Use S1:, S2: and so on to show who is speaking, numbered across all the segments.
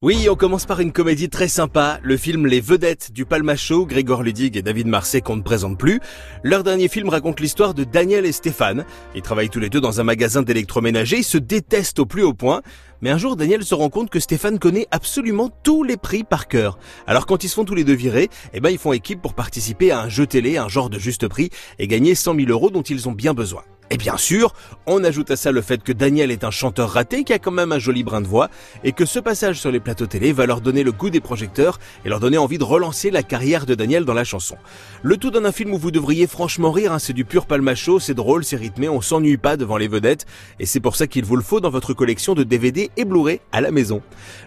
S1: Oui, on commence par une comédie très sympa, le film Les Vedettes du Palmacho, Grégor Ludig et David Marseille qu'on ne présente plus. Leur dernier film raconte l'histoire de Daniel et Stéphane. Ils travaillent tous les deux dans un magasin d'électroménager, ils se détestent au plus haut point. Mais un jour, Daniel se rend compte que Stéphane connaît absolument tous les prix par cœur. Alors quand ils se font tous les deux virer, eh ben ils font équipe pour participer à un jeu télé, un genre de juste prix, et gagner 100 000 euros dont ils ont bien besoin. Et bien sûr, on ajoute à ça le fait que Daniel est un chanteur raté qui a quand même un joli brin de voix et que ce passage sur les plateaux télé va leur donner le goût des projecteurs et leur donner envie de relancer la carrière de Daniel dans la chanson. Le tout donne un film où vous devriez franchement rire, hein, c'est du pur palmacho, c'est drôle, c'est rythmé, on s'ennuie pas devant les vedettes et c'est pour ça qu'il vous le faut dans votre collection de DVD et Blu-ray à la maison.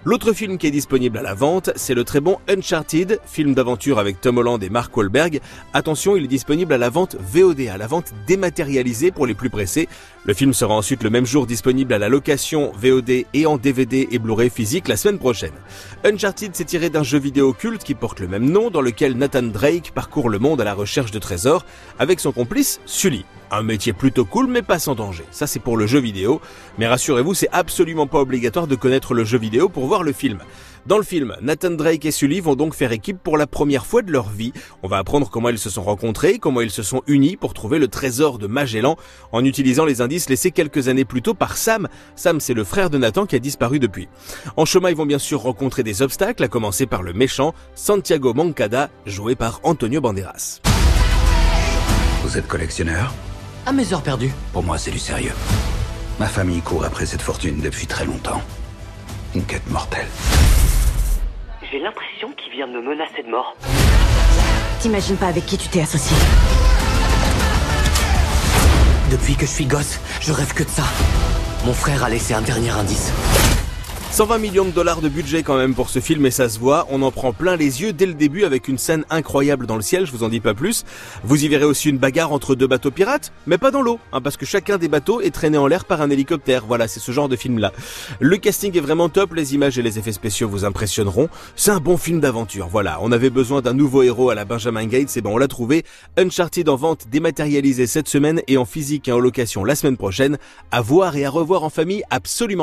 S1: L'autre film qui est disponible à la vente, c'est le très bon Uncharted, film d'aventure avec Tom Holland et Mark Wahlberg. Attention, il est disponible à la vente VOD, à la vente dématérialisée pour les plus pressés. Le film sera ensuite le même jour disponible à la location VOD et en DVD et Blu-ray physique la semaine prochaine. Uncharted s'est tiré d'un jeu vidéo culte qui porte le même nom dans lequel Nathan Drake parcourt le monde à la recherche de trésors avec son complice Sully. Un métier plutôt cool mais pas sans danger. Ça c'est pour le jeu vidéo. Mais rassurez-vous, c'est absolument pas obligatoire de connaître le jeu vidéo pour voir le film. Dans le film, Nathan Drake et Sully vont donc faire équipe pour la première fois de leur vie. On va apprendre comment ils se sont rencontrés, comment ils se sont unis pour trouver le trésor de Magellan en utilisant les indices laissés quelques années plus tôt par Sam. Sam, c'est le frère de Nathan qui a disparu depuis. En chemin, ils vont bien sûr rencontrer des obstacles, à commencer par le méchant Santiago Mancada, joué par Antonio Banderas.
S2: Vous êtes collectionneur?
S3: À mes heures perdues.
S2: Pour moi, c'est du sérieux. Ma famille court après cette fortune depuis très longtemps. Une quête mortelle.
S4: J'ai l'impression qu'il vient de me menacer de mort.
S5: T'imagines pas avec qui tu t'es associé
S3: Depuis que je suis gosse, je rêve que de ça. Mon frère a laissé un dernier indice.
S1: 120 millions de dollars de budget quand même pour ce film et ça se voit, on en prend plein les yeux dès le début avec une scène incroyable dans le ciel, je vous en dis pas plus. Vous y verrez aussi une bagarre entre deux bateaux pirates, mais pas dans l'eau, hein, parce que chacun des bateaux est traîné en l'air par un hélicoptère, voilà c'est ce genre de film là. Le casting est vraiment top, les images et les effets spéciaux vous impressionneront, c'est un bon film d'aventure, voilà, on avait besoin d'un nouveau héros à la Benjamin Gates, et bon on l'a trouvé, Uncharted en vente dématérialisé cette semaine et en physique et en location la semaine prochaine, à voir et à revoir en famille absolument.